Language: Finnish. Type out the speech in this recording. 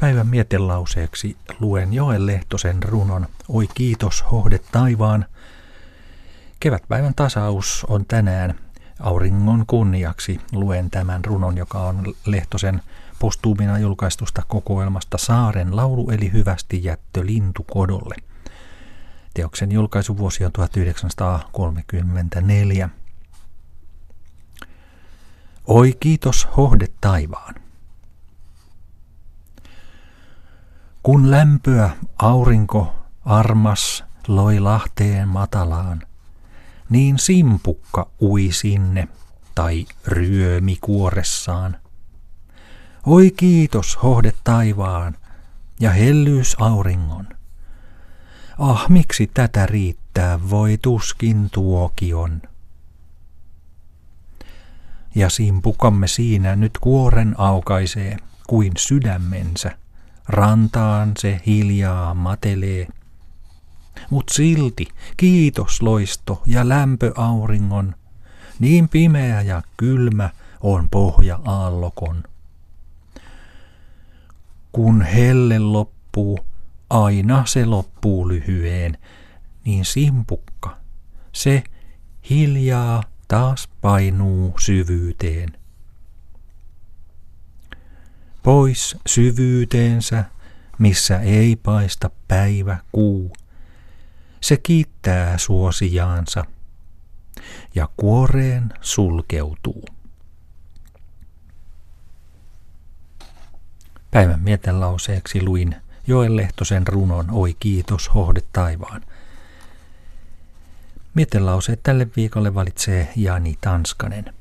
Päivän mietelauseeksi luen Joel Lehtosen runon Oi kiitos, hohde taivaan. Kevätpäivän tasaus on tänään. Auringon kunniaksi luen tämän runon, joka on Lehtosen postuumina julkaistusta kokoelmasta Saaren laulu eli hyvästi jättö lintukodolle. Teoksen julkaisuvuosi on 1934. Oi kiitos, hohde taivaan. Kun lämpöä aurinko armas loi lahteen matalaan, niin simpukka ui sinne tai ryömi kuoressaan. Oi kiitos hohde taivaan ja hellyys auringon. Ah, miksi tätä riittää voi tuskin tuokion. Ja simpukamme siinä nyt kuoren aukaisee kuin sydämensä Rantaan se hiljaa matelee. Mut silti kiitos loisto ja lämpö auringon, niin pimeä ja kylmä on pohja aallokon. Kun helle loppuu, aina se loppuu lyhyeen, niin simpukka, se hiljaa taas painuu syvyyteen pois syvyyteensä, missä ei paista päivä kuu. Se kiittää suosijaansa ja kuoreen sulkeutuu. Päivän mietelauseeksi luin Joel Lehtosen runon Oi kiitos, hohde taivaan. Mietelauseet tälle viikolle valitsee Jani Tanskanen.